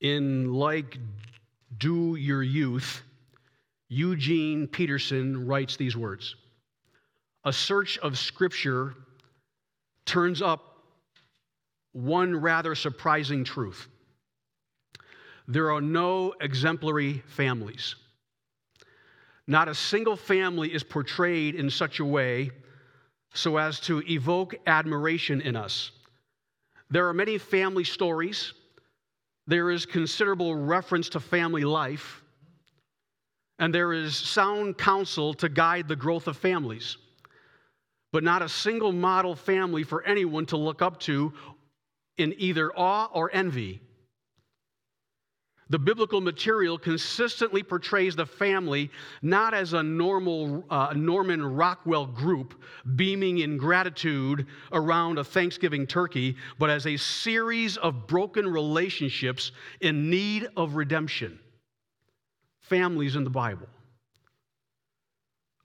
In Like Dew Your Youth, Eugene Peterson writes these words A search of Scripture turns up one rather surprising truth there are no exemplary families. Not a single family is portrayed in such a way so as to evoke admiration in us. There are many family stories. There is considerable reference to family life. And there is sound counsel to guide the growth of families. But not a single model family for anyone to look up to in either awe or envy. The biblical material consistently portrays the family not as a normal uh, Norman Rockwell group beaming in gratitude around a Thanksgiving turkey, but as a series of broken relationships in need of redemption. Families in the Bible.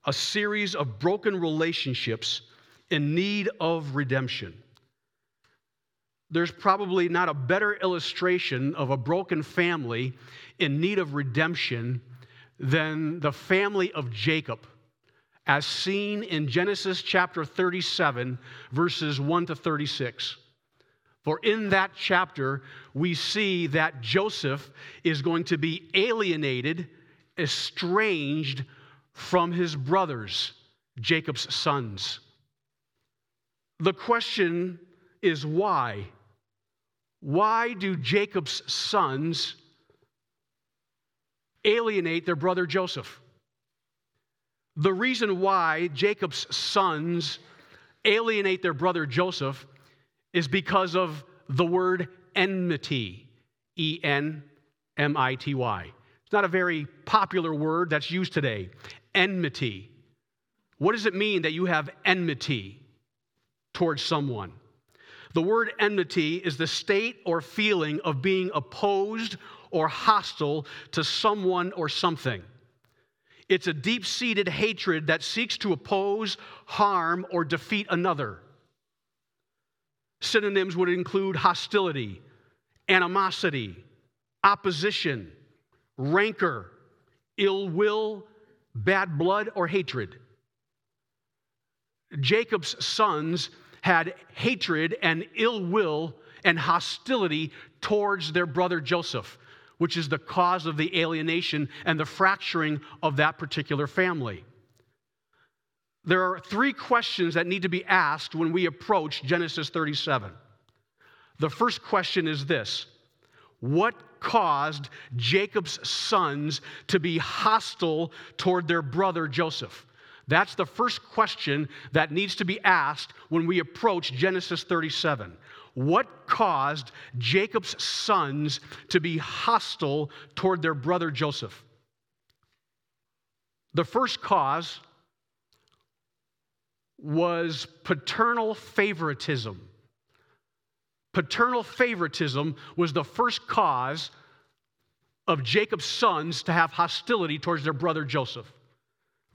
A series of broken relationships in need of redemption there's probably not a better illustration of a broken family in need of redemption than the family of Jacob, as seen in Genesis chapter 37, verses 1 to 36. For in that chapter, we see that Joseph is going to be alienated, estranged from his brothers, Jacob's sons. The question is why? Why do Jacob's sons alienate their brother Joseph? The reason why Jacob's sons alienate their brother Joseph is because of the word enmity. E N M I T Y. It's not a very popular word that's used today. Enmity. What does it mean that you have enmity towards someone? The word enmity is the state or feeling of being opposed or hostile to someone or something. It's a deep seated hatred that seeks to oppose, harm, or defeat another. Synonyms would include hostility, animosity, opposition, rancor, ill will, bad blood, or hatred. Jacob's sons had hatred and ill will and hostility towards their brother Joseph, which is the cause of the alienation and the fracturing of that particular family. There are three questions that need to be asked when we approach Genesis 37. The first question is this What caused Jacob's sons to be hostile toward their brother Joseph? That's the first question that needs to be asked when we approach Genesis 37. What caused Jacob's sons to be hostile toward their brother Joseph? The first cause was paternal favoritism. Paternal favoritism was the first cause of Jacob's sons to have hostility towards their brother Joseph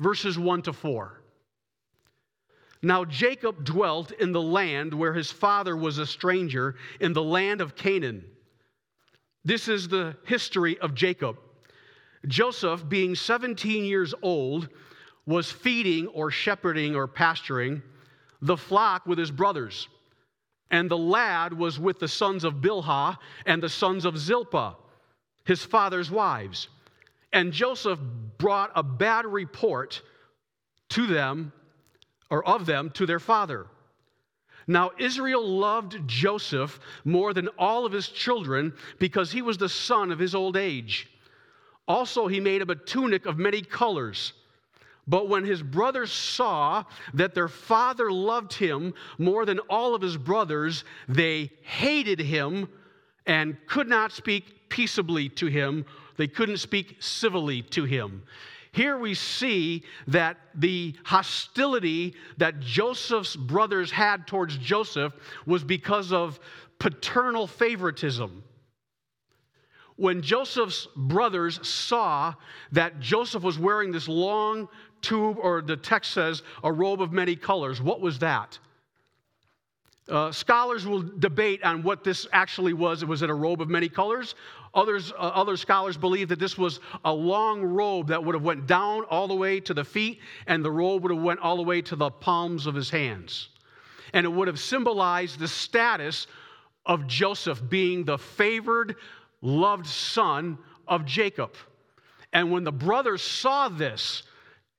verses 1 to 4. Now Jacob dwelt in the land where his father was a stranger, in the land of Canaan. This is the history of Jacob. Joseph, being 17 years old, was feeding or shepherding or pasturing the flock with his brothers. And the lad was with the sons of Bilhah and the sons of Zilpah, his father's wives. And Joseph brought a bad report to them, or of them, to their father. Now, Israel loved Joseph more than all of his children because he was the son of his old age. Also, he made him a tunic of many colors. But when his brothers saw that their father loved him more than all of his brothers, they hated him and could not speak peaceably to him they couldn't speak civilly to him. Here we see that the hostility that Joseph's brothers had towards Joseph was because of paternal favoritism. When Joseph's brothers saw that Joseph was wearing this long tube, or the text says, a robe of many colors, what was that? Uh, scholars will debate on what this actually was. It was it a robe of many colors? Others, uh, other scholars believe that this was a long robe that would have went down all the way to the feet, and the robe would have went all the way to the palms of his hands. And it would have symbolized the status of Joseph being the favored, loved son of Jacob. And when the brothers saw this,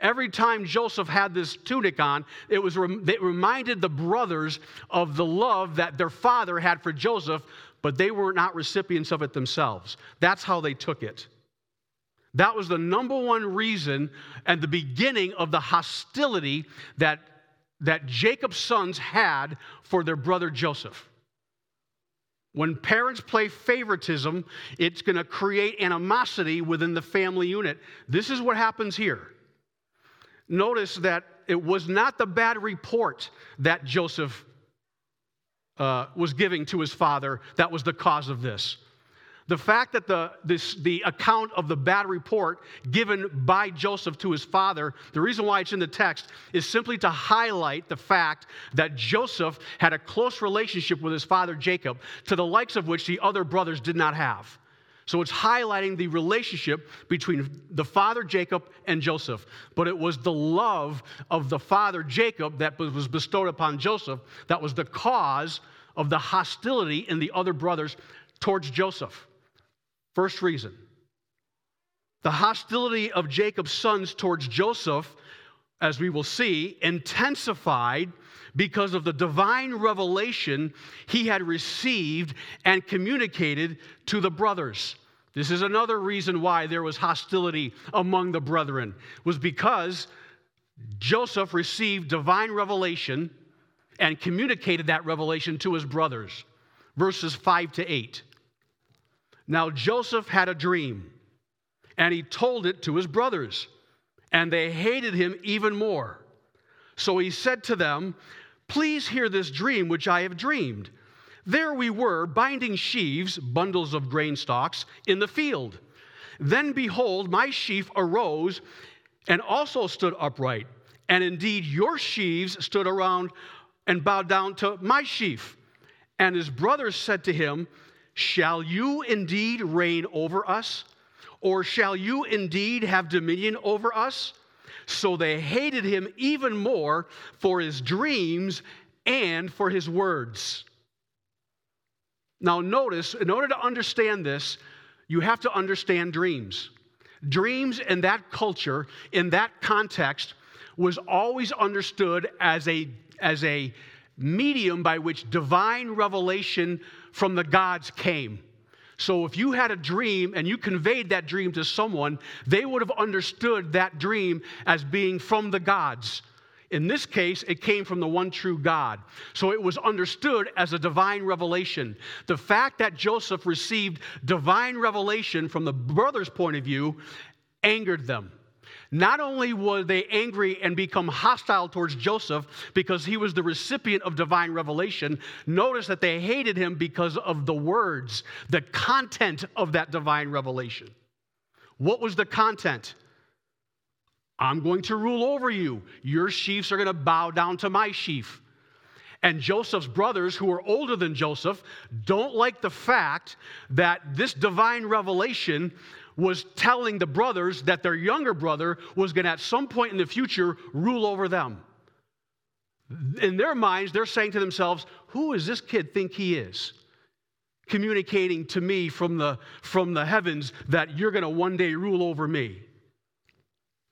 Every time Joseph had this tunic on, it, was, it reminded the brothers of the love that their father had for Joseph, but they were not recipients of it themselves. That's how they took it. That was the number one reason and the beginning of the hostility that, that Jacob's sons had for their brother Joseph. When parents play favoritism, it's going to create animosity within the family unit. This is what happens here notice that it was not the bad report that Joseph uh, was giving to his father that was the cause of this. The fact that the, this, the account of the bad report given by Joseph to his father, the reason why it's in the text is simply to highlight the fact that Joseph had a close relationship with his father Jacob, to the likes of which the other brothers did not have. So it's highlighting the relationship between the father Jacob and Joseph. But it was the love of the father Jacob that was bestowed upon Joseph that was the cause of the hostility in the other brothers towards Joseph. First reason the hostility of Jacob's sons towards Joseph, as we will see, intensified because of the divine revelation he had received and communicated to the brothers. This is another reason why there was hostility among the brethren, was because Joseph received divine revelation and communicated that revelation to his brothers. Verses 5 to 8. Now Joseph had a dream, and he told it to his brothers, and they hated him even more. So he said to them, Please hear this dream which I have dreamed. There we were, binding sheaves, bundles of grain stalks, in the field. Then behold, my sheaf arose and also stood upright. And indeed, your sheaves stood around and bowed down to my sheaf. And his brothers said to him, Shall you indeed reign over us? Or shall you indeed have dominion over us? So they hated him even more for his dreams and for his words. Now, notice, in order to understand this, you have to understand dreams. Dreams in that culture, in that context, was always understood as a, as a medium by which divine revelation from the gods came. So if you had a dream and you conveyed that dream to someone, they would have understood that dream as being from the gods. In this case, it came from the one true God. So it was understood as a divine revelation. The fact that Joseph received divine revelation from the brother's point of view angered them. Not only were they angry and become hostile towards Joseph because he was the recipient of divine revelation, notice that they hated him because of the words, the content of that divine revelation. What was the content? I'm going to rule over you. Your sheaves are going to bow down to my sheaf. And Joseph's brothers, who are older than Joseph, don't like the fact that this divine revelation was telling the brothers that their younger brother was going to, at some point in the future, rule over them. In their minds, they're saying to themselves, Who does this kid think he is? Communicating to me from the, from the heavens that you're going to one day rule over me.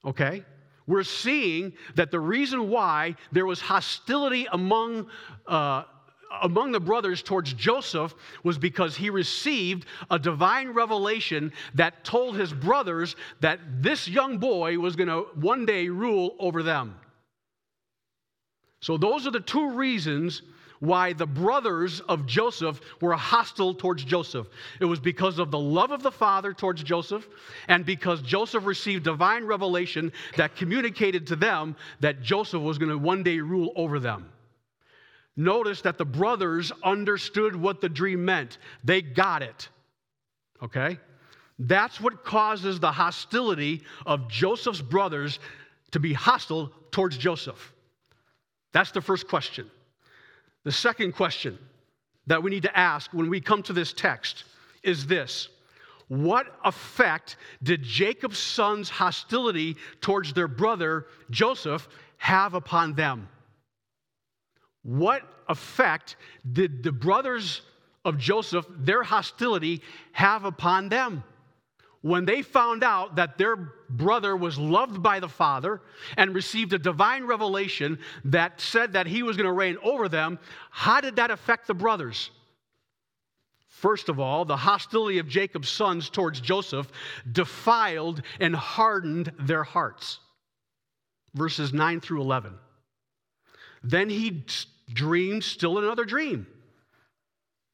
Okay? We're seeing that the reason why there was hostility among uh, among the brothers towards Joseph was because he received a divine revelation that told his brothers that this young boy was going to one day rule over them. So, those are the two reasons why the brothers of Joseph were hostile towards Joseph. It was because of the love of the father towards Joseph, and because Joseph received divine revelation that communicated to them that Joseph was going to one day rule over them. Notice that the brothers understood what the dream meant. They got it. Okay? That's what causes the hostility of Joseph's brothers to be hostile towards Joseph. That's the first question. The second question that we need to ask when we come to this text is this What effect did Jacob's sons' hostility towards their brother Joseph have upon them? What effect did the brothers of Joseph, their hostility, have upon them? When they found out that their brother was loved by the Father and received a divine revelation that said that he was going to reign over them, how did that affect the brothers? First of all, the hostility of Jacob's sons towards Joseph defiled and hardened their hearts. Verses 9 through 11. Then he dreamed still another dream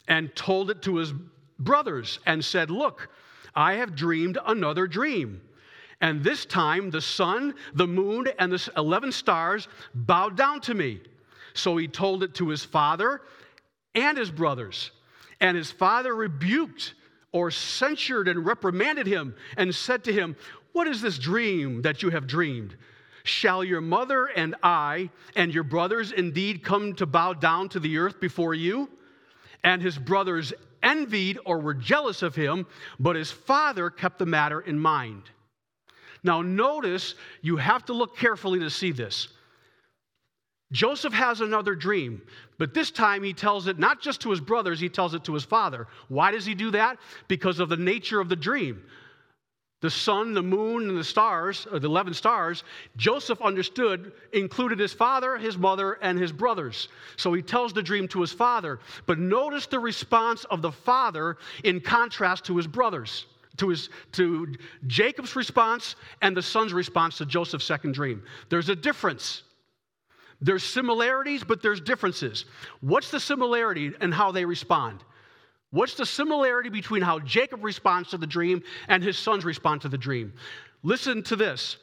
and told it to his brothers and said, Look, I have dreamed another dream. And this time the sun, the moon, and the 11 stars bowed down to me. So he told it to his father and his brothers. And his father rebuked or censured and reprimanded him and said to him, What is this dream that you have dreamed? Shall your mother and I and your brothers indeed come to bow down to the earth before you? And his brothers envied or were jealous of him, but his father kept the matter in mind. Now, notice you have to look carefully to see this. Joseph has another dream, but this time he tells it not just to his brothers, he tells it to his father. Why does he do that? Because of the nature of the dream the sun, the moon, and the stars, or the 11 stars, Joseph understood included his father, his mother, and his brothers. So he tells the dream to his father. But notice the response of the father in contrast to his brothers, to, his, to Jacob's response and the son's response to Joseph's second dream. There's a difference. There's similarities, but there's differences. What's the similarity and how they respond? What's the similarity between how Jacob responds to the dream and his sons respond to the dream? Listen to this.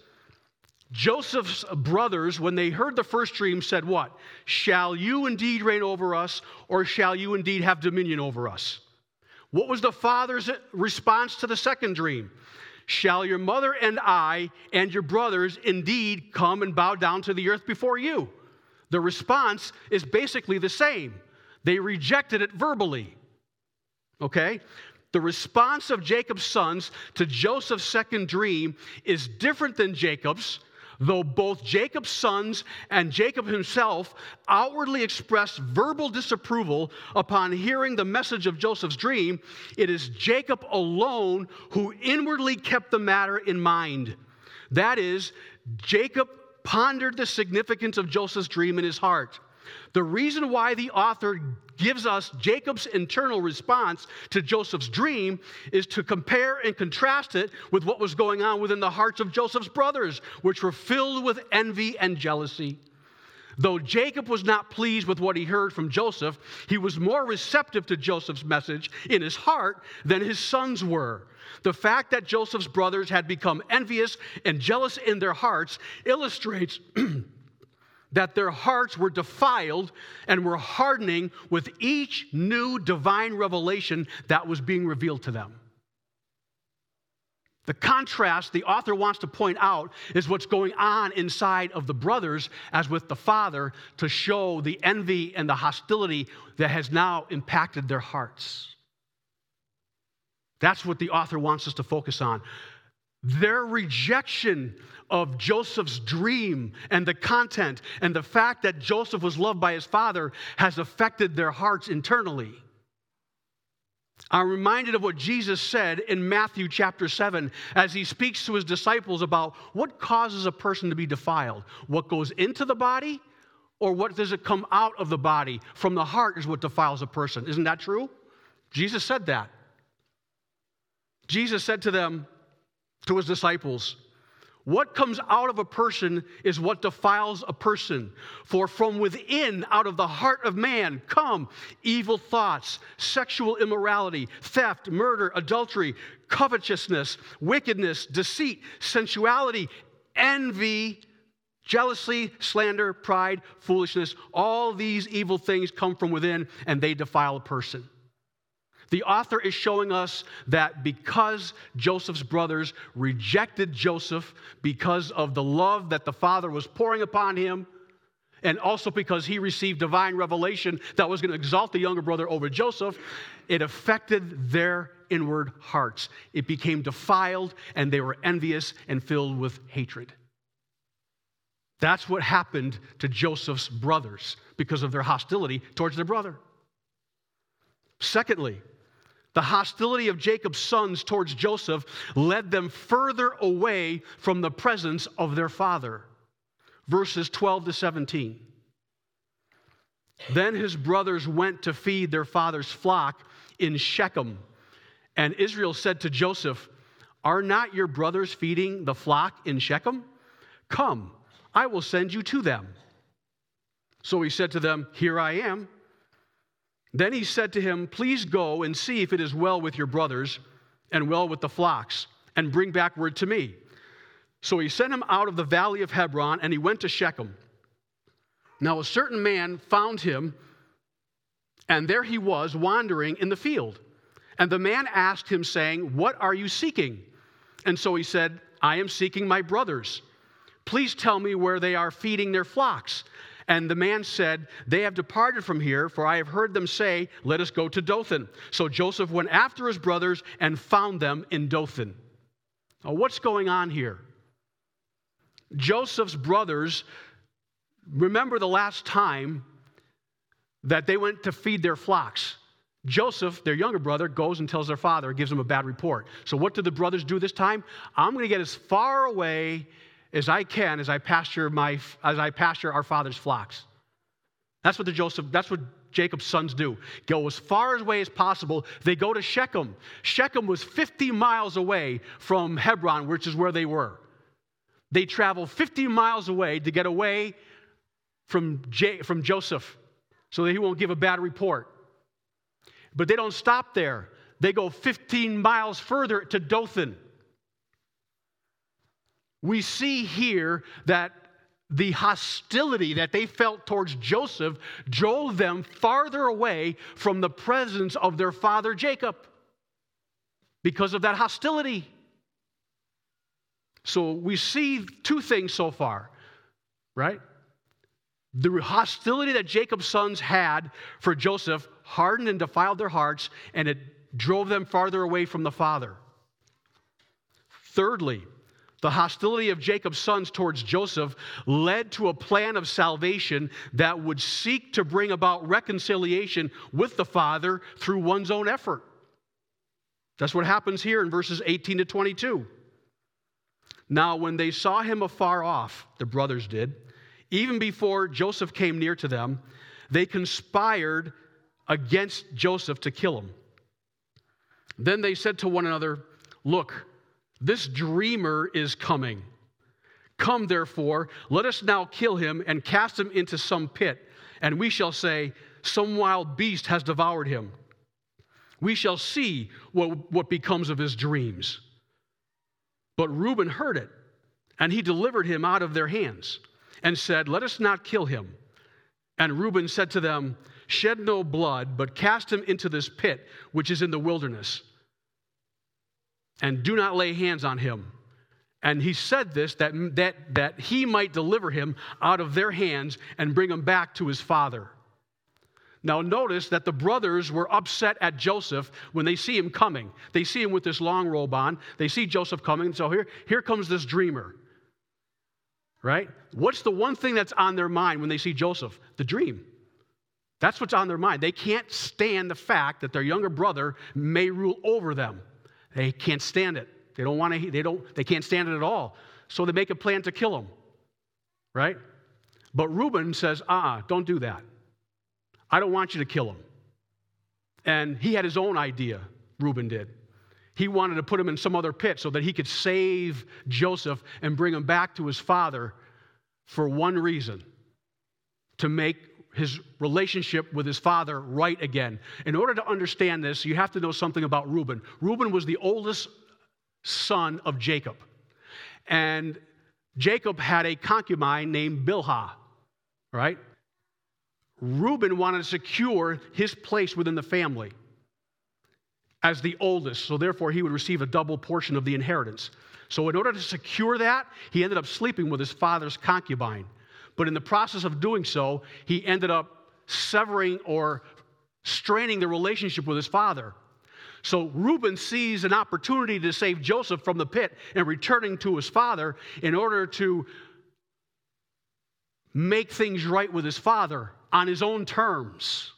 Joseph's brothers, when they heard the first dream, said, What? Shall you indeed reign over us, or shall you indeed have dominion over us? What was the father's response to the second dream? Shall your mother and I and your brothers indeed come and bow down to the earth before you? The response is basically the same. They rejected it verbally okay? The response of Jacob's sons to Joseph's second dream is different than Jacob's, though both Jacob's sons and Jacob himself outwardly expressed verbal disapproval upon hearing the message of Joseph's dream. It is Jacob alone who inwardly kept the matter in mind. That is, Jacob pondered the significance of Joseph's dream in his heart. The reason why the author gives us Jacob's internal response to Joseph's dream is to compare and contrast it with what was going on within the hearts of Joseph's brothers, which were filled with envy and jealousy. Though Jacob was not pleased with what he heard from Joseph, he was more receptive to Joseph's message in his heart than his sons were. The fact that Joseph's brothers had become envious and jealous in their hearts illustrates that their hearts were defiled and were hardening with each new divine revelation that was being revealed to them. The contrast the author wants to point out is what's going on inside of the brothers as with the father to show the envy and the hostility that has now impacted their hearts. That's what the author wants us to focus on. Their rejection of Joseph's dream and the content and the fact that Joseph was loved by his father has affected their hearts internally. I'm reminded of what Jesus said in Matthew chapter 7 as he speaks to his disciples about what causes a person to be defiled. What goes into the body or what does it come out of the body? From the heart is what defiles a person. Isn't that true? Jesus said that. Jesus said to them, to his disciples, what comes out of a person is what defiles a person. For from within, out of the heart of man, come evil thoughts, sexual immorality, theft, murder, adultery, covetousness, wickedness, deceit, sensuality, envy, jealousy, slander, pride, foolishness. All these evil things come from within and they defile a person. The author is showing us that because Joseph's brothers rejected Joseph because of the love that the father was pouring upon him, and also because he received divine revelation that was going to exalt the younger brother over Joseph, it affected their inward hearts. It became defiled, and they were envious and filled with hatred. That's what happened to Joseph's brothers because of their hostility towards their brother. Secondly, the hostility of Jacob's sons towards Joseph led them further away from the presence of their father. Verses 12 to 17. Then his brothers went to feed their father's flock in Shechem. And Israel said to Joseph, Are not your brothers feeding the flock in Shechem? Come, I will send you to them. So he said to them, Here I am. Then he said to him, Please go and see if it is well with your brothers and well with the flocks, and bring back word to me. So he sent him out of the valley of Hebron, and he went to Shechem. Now a certain man found him, and there he was wandering in the field. And the man asked him, saying, What are you seeking? And so he said, I am seeking my brothers. Please tell me where they are feeding their flocks. And the man said, They have departed from here, for I have heard them say, Let us go to Dothan. So Joseph went after his brothers and found them in Dothan. Now, what's going on here? Joseph's brothers, remember the last time that they went to feed their flocks. Joseph, their younger brother, goes and tells their father, gives him a bad report. So, what do the brothers do this time? I'm going to get as far away as I can as I pasture my as I pasture our father's flocks. That's what the Joseph, that's what Jacob's sons do. Go as far away as possible. They go to Shechem. Shechem was 50 miles away from Hebron, which is where they were. They travel 50 miles away to get away from, J, from Joseph so that he won't give a bad report. But they don't stop there. They go 15 miles further to Dothan we see here that the hostility that they felt towards Joseph drove them farther away from the presence of their father Jacob because of that hostility. So we see two things so far, right? The hostility that Jacob's sons had for Joseph hardened and defiled their hearts, and it drove them farther away from the father. Thirdly, the hostility of Jacob's sons towards Joseph led to a plan of salvation that would seek to bring about reconciliation with the father through one's own effort. That's what happens here in verses 18 to 22. Now, when they saw him afar off, the brothers did, even before Joseph came near to them, they conspired against Joseph to kill him. Then they said to one another, Look, this dreamer is coming. Come, therefore, let us now kill him and cast him into some pit, and we shall say, Some wild beast has devoured him. We shall see what, what becomes of his dreams. But Reuben heard it, and he delivered him out of their hands, and said, Let us not kill him. And Reuben said to them, Shed no blood, but cast him into this pit which is in the wilderness and do not lay hands on him. And he said this that, that, that he might deliver him out of their hands and bring him back to his father. Now, notice that the brothers were upset at Joseph when they see him coming. They see him with this long robe on. They see Joseph coming. So here, here comes this dreamer. Right? What's the one thing that's on their mind when they see Joseph? The dream. That's what's on their mind. They can't stand the fact that their younger brother may rule over them. They can't stand it. They don't want to, they don't, they can't stand it at all. So they make a plan to kill him. Right? But Reuben says, ah, uh-uh, don't do that. I don't want you to kill him. And he had his own idea, Reuben did. He wanted to put him in some other pit so that he could save Joseph and bring him back to his father for one reason to make his relationship with his father right again. In order to understand this, you have to know something about Reuben. Reuben was the oldest son of Jacob. And Jacob had a concubine named Bilhah, right? Reuben wanted to secure his place within the family as the oldest, so therefore he would receive a double portion of the inheritance. So, in order to secure that, he ended up sleeping with his father's concubine. But in the process of doing so, he ended up severing or straining the relationship with his father. So Reuben sees an opportunity to save Joseph from the pit and returning to his father in order to make things right with his father on his own terms.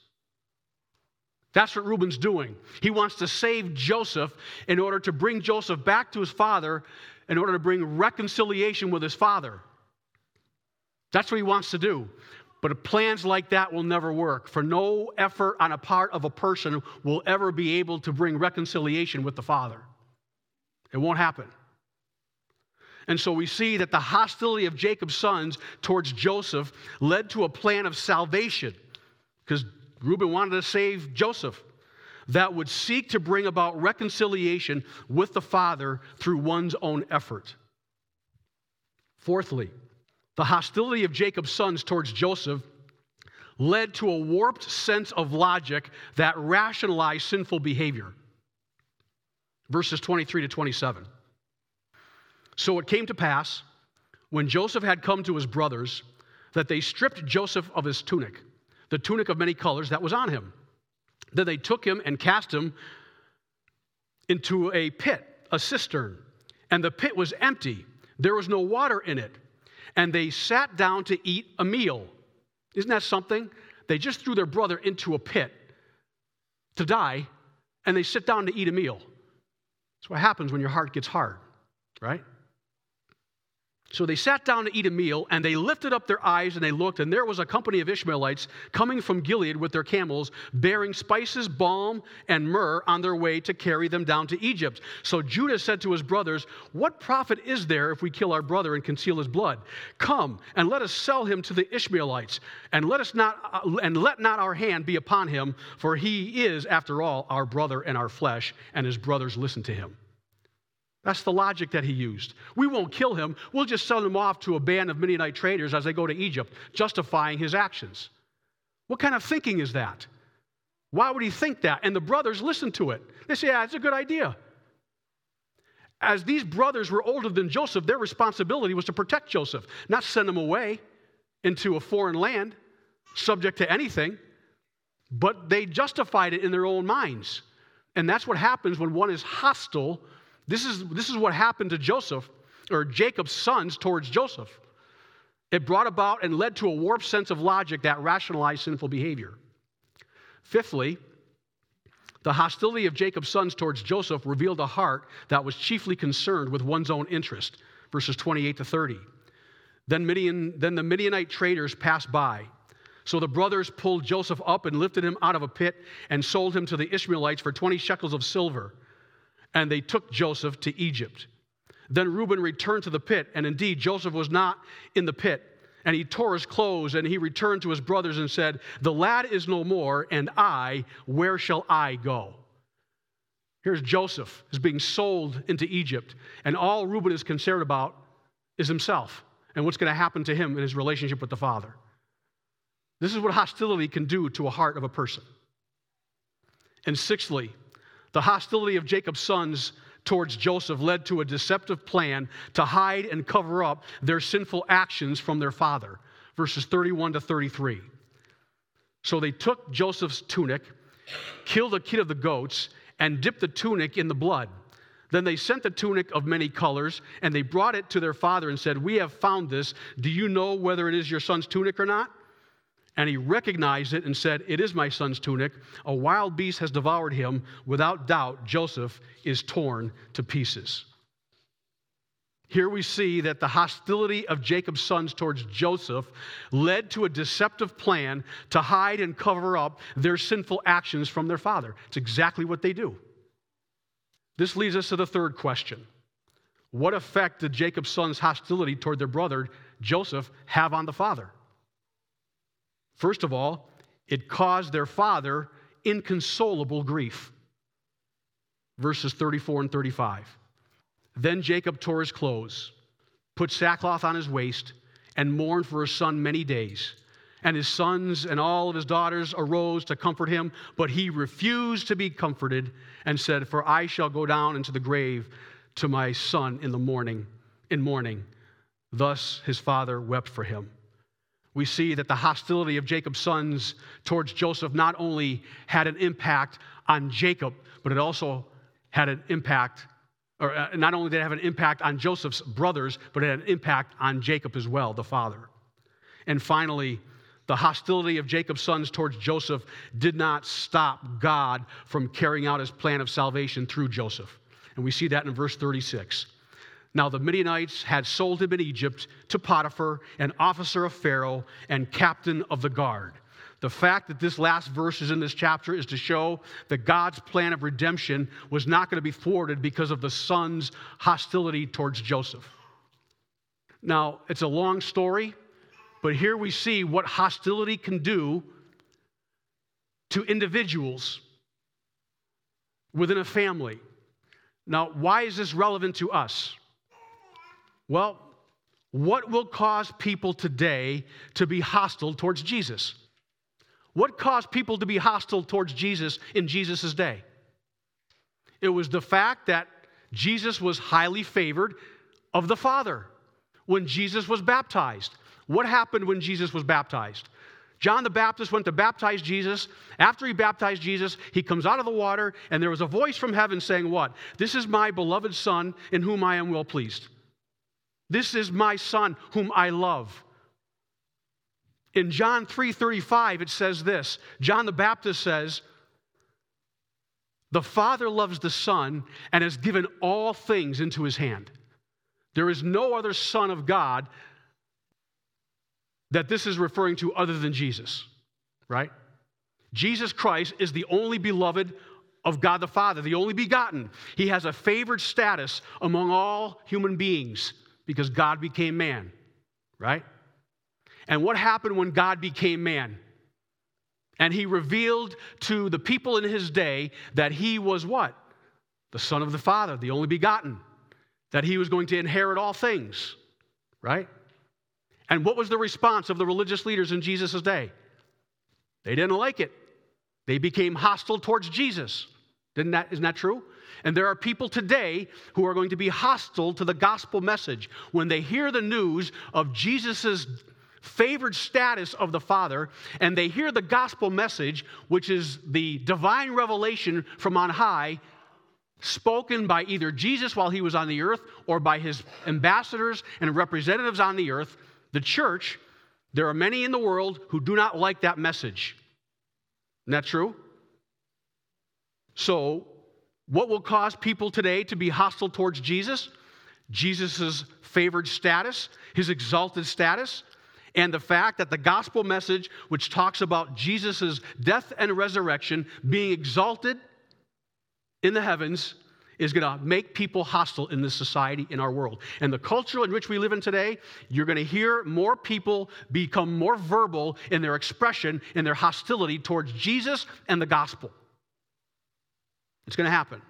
That's what Reuben's doing. He wants to save Joseph in order to bring Joseph back to his father, in order to bring reconciliation with his father. That's what he wants to do. But plans like that will never work, for no effort on a part of a person will ever be able to bring reconciliation with the Father. It won't happen. And so we see that the hostility of Jacob's sons towards Joseph led to a plan of salvation, because Reuben wanted to save Joseph, that would seek to bring about reconciliation with the Father through one's own effort. Fourthly, the hostility of Jacob's sons towards Joseph led to a warped sense of logic that rationalized sinful behavior. Verses 23 to 27. So it came to pass, when Joseph had come to his brothers, that they stripped Joseph of his tunic, the tunic of many colors that was on him. Then they took him and cast him into a pit, a cistern, and the pit was empty. There was no water in it and they sat down to eat a meal. Isn't that something? They just threw their brother into a pit to die, and they sit down to eat a meal. That's what happens when your heart gets hard, right? So they sat down to eat a meal, and they lifted up their eyes and they looked, and there was a company of Ishmaelites coming from Gilead with their camels, bearing spices, balm, and myrrh on their way to carry them down to Egypt. So Judah said to his brothers, What profit is there if we kill our brother and conceal his blood? Come and let us sell him to the Ishmaelites, and let us not uh, and let not our hand be upon him, for he is, after all, our brother and our flesh, and his brothers listen to him. That's the logic that he used. We won't kill him. We'll just sell him off to a band of Midianite traders as they go to Egypt, justifying his actions. What kind of thinking is that? Why would he think that? And the brothers listen to it. They say, yeah, it's a good idea. As these brothers were older than Joseph, their responsibility was to protect Joseph, not send him away into a foreign land, subject to anything. But they justified it in their own minds. And that's what happens when one is hostile this is, this is what happened to Joseph, or Jacob's sons towards Joseph. It brought about and led to a warped sense of logic that rationalized sinful behavior. Fifthly, the hostility of Jacob's sons towards Joseph revealed a heart that was chiefly concerned with one's own interest. Verses 28 to 30. Then, Midian, then the Midianite traders passed by. So the brothers pulled Joseph up and lifted him out of a pit and sold him to the Ishmaelites for 20 shekels of silver and they took Joseph to Egypt. Then Reuben returned to the pit, and indeed Joseph was not in the pit. And he tore his clothes, and he returned to his brothers and said, The lad is no more, and I, where shall I go? Here's Joseph is being sold into Egypt, and all Reuben is concerned about is himself and what's going to happen to him in his relationship with the Father. This is what hostility can do to a heart of a person. And sixthly, the hostility of Jacob's sons towards Joseph led to a deceptive plan to hide and cover up their sinful actions from their father. Verses 31 to 33. So they took Joseph's tunic, killed a kid of the goats, and dipped the tunic in the blood. Then they sent the tunic of many colors, and they brought it to their father and said, We have found this. Do you know whether it is your son's tunic or not? And he recognized it and said, It is my son's tunic. A wild beast has devoured him. Without doubt, Joseph is torn to pieces. Here we see that the hostility of Jacob's sons towards Joseph led to a deceptive plan to hide and cover up their sinful actions from their father. It's exactly what they do. This leads us to the third question What effect did Jacob's sons' hostility toward their brother Joseph have on the father? First of all, it caused their father inconsolable grief. Verses 34 and 35. Then Jacob tore his clothes, put sackcloth on his waist, and mourned for his son many days. And his sons and all of his daughters arose to comfort him, but he refused to be comforted and said, For I shall go down into the grave to my son in the morning, in mourning. Thus his father wept for him. We see that the hostility of Jacob's sons towards Joseph not only had an impact on Jacob, but it also had an impact, or uh, not only did it have an impact on Joseph's brothers, but it had an impact on Jacob as well, the father. And finally, the hostility of Jacob's sons towards Joseph did not stop God from carrying out his plan of salvation through Joseph. And we see that in verse 36. Now the Midianites had sold him in Egypt to Potiphar, an officer of Pharaoh and captain of the guard. The fact that this last verse is in this chapter is to show that God's plan of redemption was not going to be thwarted because of the son's hostility towards Joseph. Now, it's a long story, but here we see what hostility can do to individuals within a family. Now, why is this relevant to us? Well, what will cause people today to be hostile towards Jesus? What caused people to be hostile towards Jesus in Jesus' day? It was the fact that Jesus was highly favored of the Father when Jesus was baptized. What happened when Jesus was baptized? John the Baptist went to baptize Jesus. After he baptized Jesus, he comes out of the water, and there was a voice from heaven saying, What? This is my beloved Son in whom I am well pleased. This is my son whom I love. In John 3:35 it says this. John the Baptist says, "The Father loves the Son and has given all things into his hand." There is no other son of God that this is referring to other than Jesus, right? Jesus Christ is the only beloved of God the Father, the only begotten. He has a favored status among all human beings because God became man, right? And what happened when God became man? And he revealed to the people in his day that he was what? The Son of the Father, the only begotten, that he was going to inherit all things, right? And what was the response of the religious leaders in Jesus' day? They didn't like it. They became hostile towards Jesus. Didn't that, isn't that true? And there are people today who are going to be hostile to the gospel message when they hear the news of Jesus' favored status of the Father and they hear the gospel message, which is the divine revelation from on high, spoken by either Jesus while he was on the earth or by his ambassadors and representatives on the earth, the church. There are many in the world who do not like that message. Isn't that true? So, what will cause people today to be hostile towards Jesus? Jesus' favored status, his exalted status, and the fact that the gospel message, which talks about Jesus' death and resurrection being exalted in the heavens, is going to make people hostile in this society, in our world. And the culture in which we live in today, you're going to hear more people become more verbal in their expression, in their hostility towards Jesus and the gospel. It's going to happen.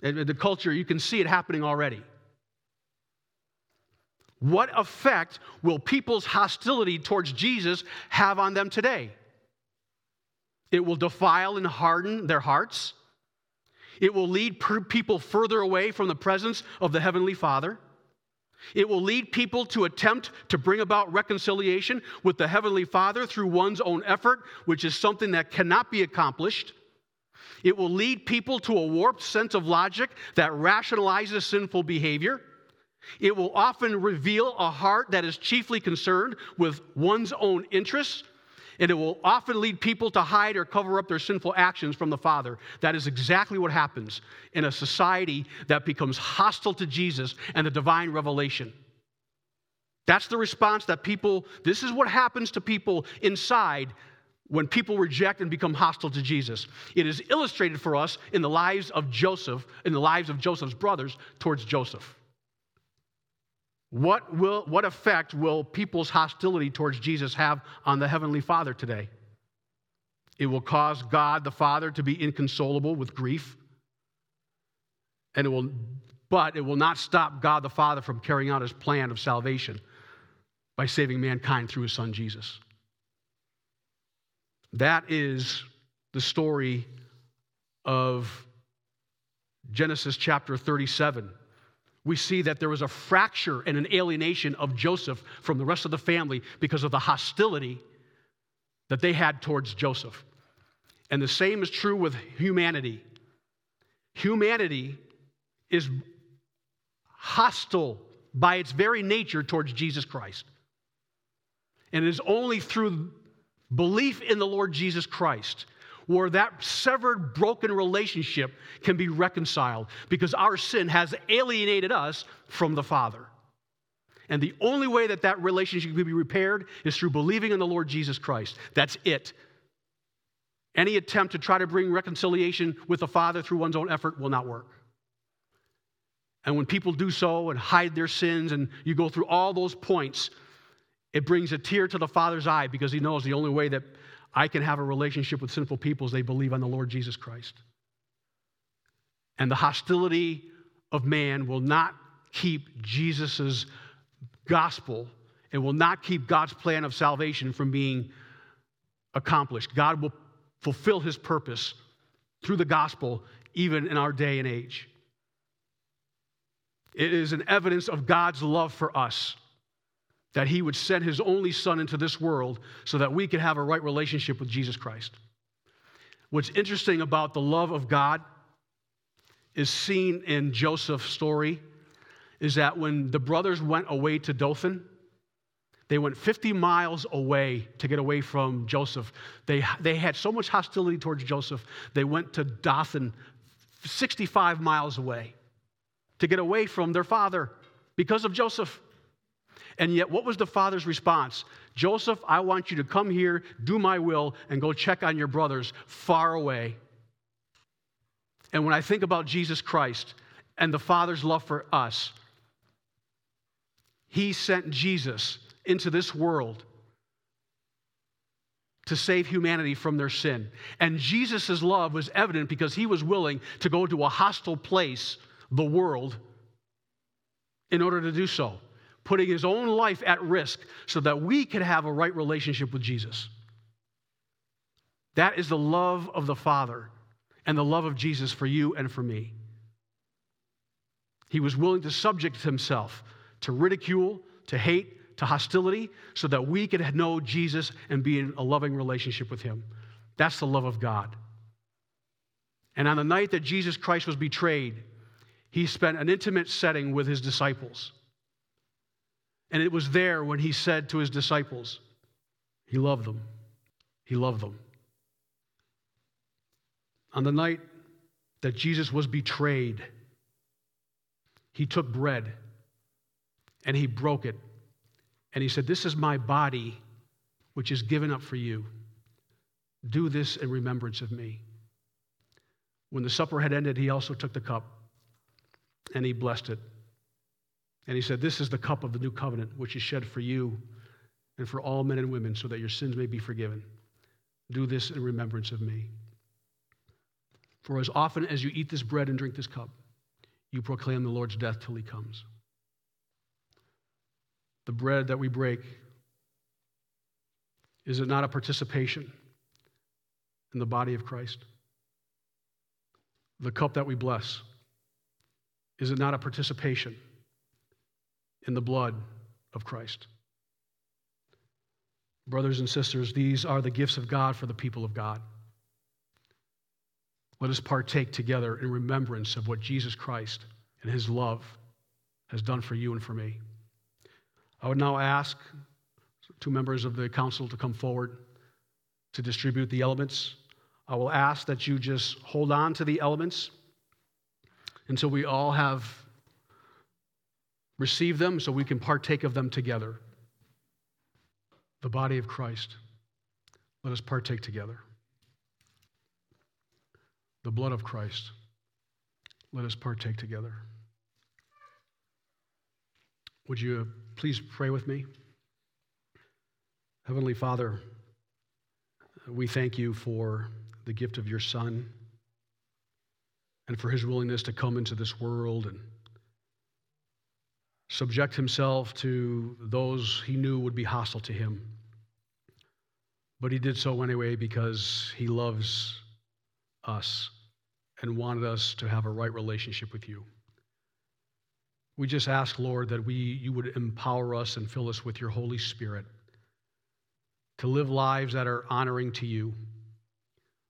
The culture, you can see it happening already. What effect will people's hostility towards Jesus have on them today? It will defile and harden their hearts. It will lead people further away from the presence of the Heavenly Father. It will lead people to attempt to bring about reconciliation with the Heavenly Father through one's own effort, which is something that cannot be accomplished. It will lead people to a warped sense of logic that rationalizes sinful behavior. It will often reveal a heart that is chiefly concerned with one's own interests. And it will often lead people to hide or cover up their sinful actions from the Father. That is exactly what happens in a society that becomes hostile to Jesus and the divine revelation. That's the response that people, this is what happens to people inside when people reject and become hostile to Jesus. It is illustrated for us in the lives of Joseph, in the lives of Joseph's brothers towards Joseph. What, will, what effect will people's hostility towards Jesus have on the Heavenly Father today? It will cause God the Father to be inconsolable with grief. And it will, but it will not stop God the Father from carrying out his plan of salvation by saving mankind through his son Jesus. That is the story of Genesis chapter 37, we see that there was a fracture and an alienation of Joseph from the rest of the family because of the hostility that they had towards Joseph. And the same is true with humanity. Humanity is hostile by its very nature towards Jesus Christ. And it is only through belief in the Lord Jesus Christ where that severed, broken relationship can be reconciled because our sin has alienated us from the Father. And the only way that that relationship can be repaired is through believing in the Lord Jesus Christ. That's it. Any attempt to try to bring reconciliation with the Father through one's own effort will not work. And when people do so and hide their sins, and you go through all those points, it brings a tear to the Father's eye because he knows the only way that I can have a relationship with sinful people is they believe on the Lord Jesus Christ. And the hostility of man will not keep Jesus' gospel and will not keep God's plan of salvation from being accomplished. God will fulfill his purpose through the gospel even in our day and age. It is an evidence of God's love for us that he would send his only son into this world so that we could have a right relationship with Jesus Christ. What's interesting about the love of God is seen in Joseph's story is that when the brothers went away to Dothan, they went 50 miles away to get away from Joseph. They, they had so much hostility towards Joseph, they went to Dothan, 65 miles away, to get away from their father because of Joseph. And yet, what was the father's response? Joseph, I want you to come here, do my will, and go check on your brothers far away. And when I think about Jesus Christ and the Father's love for us, He sent Jesus into this world to save humanity from their sin. And Jesus' love was evident because He was willing to go to a hostile place, the world, in order to do so putting his own life at risk so that we could have a right relationship with Jesus. That is the love of the Father and the love of Jesus for you and for me. He was willing to subject himself to ridicule, to hate, to hostility, so that we could know Jesus and be in a loving relationship with him. That's the love of God. And on the night that Jesus Christ was betrayed, he spent an intimate setting with his disciples. And it was there when he said to his disciples, He loved them. He loved them. On the night that Jesus was betrayed, he took bread and he broke it. And he said, This is my body, which is given up for you. Do this in remembrance of me. When the supper had ended, he also took the cup and he blessed it. And he said, This is the cup of the new covenant, which is shed for you and for all men and women, so that your sins may be forgiven. Do this in remembrance of me. For as often as you eat this bread and drink this cup, you proclaim the Lord's death till he comes. The bread that we break, is it not a participation in the body of Christ? The cup that we bless, is it not a participation in the blood of Christ. Brothers and sisters, these are the gifts of God for the people of God. Let us partake together in remembrance of what Jesus Christ and his love has done for you and for me. I would now ask two members of the council to come forward to distribute the elements. I will ask that you just hold on to the elements until we all have receive them so we can partake of them together. The body of Christ. Let us partake together. The blood of Christ. Let us partake together. Would you uh, please pray with me? Heavenly Father, we thank you for the gift of your Son and for his willingness to come into this world and subject himself to those he knew would be hostile to him. But he did so anyway because he loves us and wanted us to have a right relationship with you. We just ask, Lord, that we, you would empower us and fill us with your Holy Spirit to live lives that are honoring to you,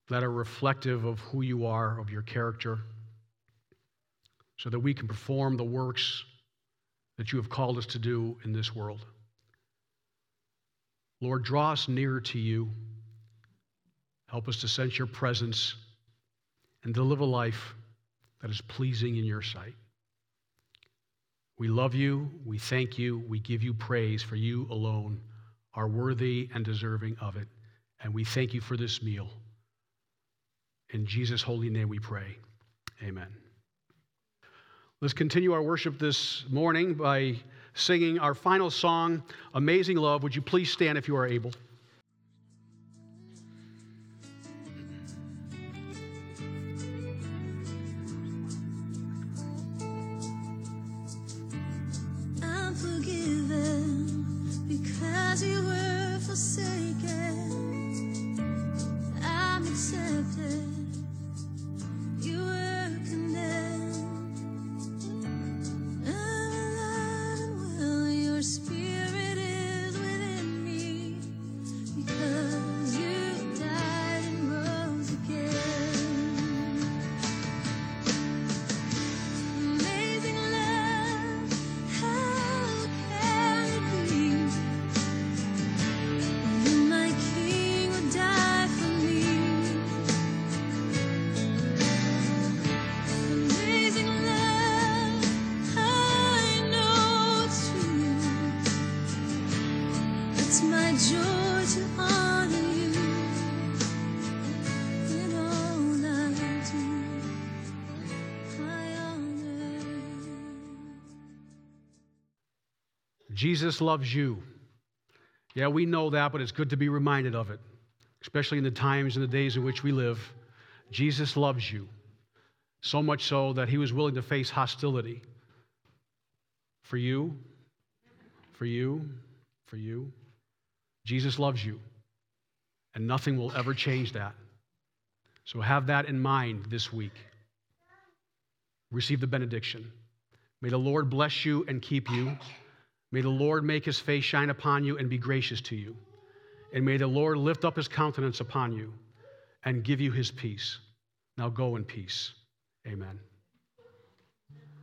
that are reflective of who you are, of your character, so that we can perform the works that you have called us to do in this world. Lord, draw us nearer to you. Help us to sense your presence and to live a life that is pleasing in your sight. We love you. We thank you. We give you praise for you alone are worthy and deserving of it. And we thank you for this meal. In Jesus' holy name we pray. Amen. Let's continue our worship this morning by singing our final song, Amazing Love. Would you please stand if you are able? Jesus loves you. Yeah, we know that, but it's good to be reminded of it, especially in the times and the days in which we live. Jesus loves you. So much so that he was willing to face hostility for you, for you, for you. Jesus loves you, and nothing will ever change that. So have that in mind this week. Receive the benediction. May the Lord bless you and keep you. May the Lord make his face shine upon you and be gracious to you. And may the Lord lift up his countenance upon you and give you his peace. Now go in peace. Amen.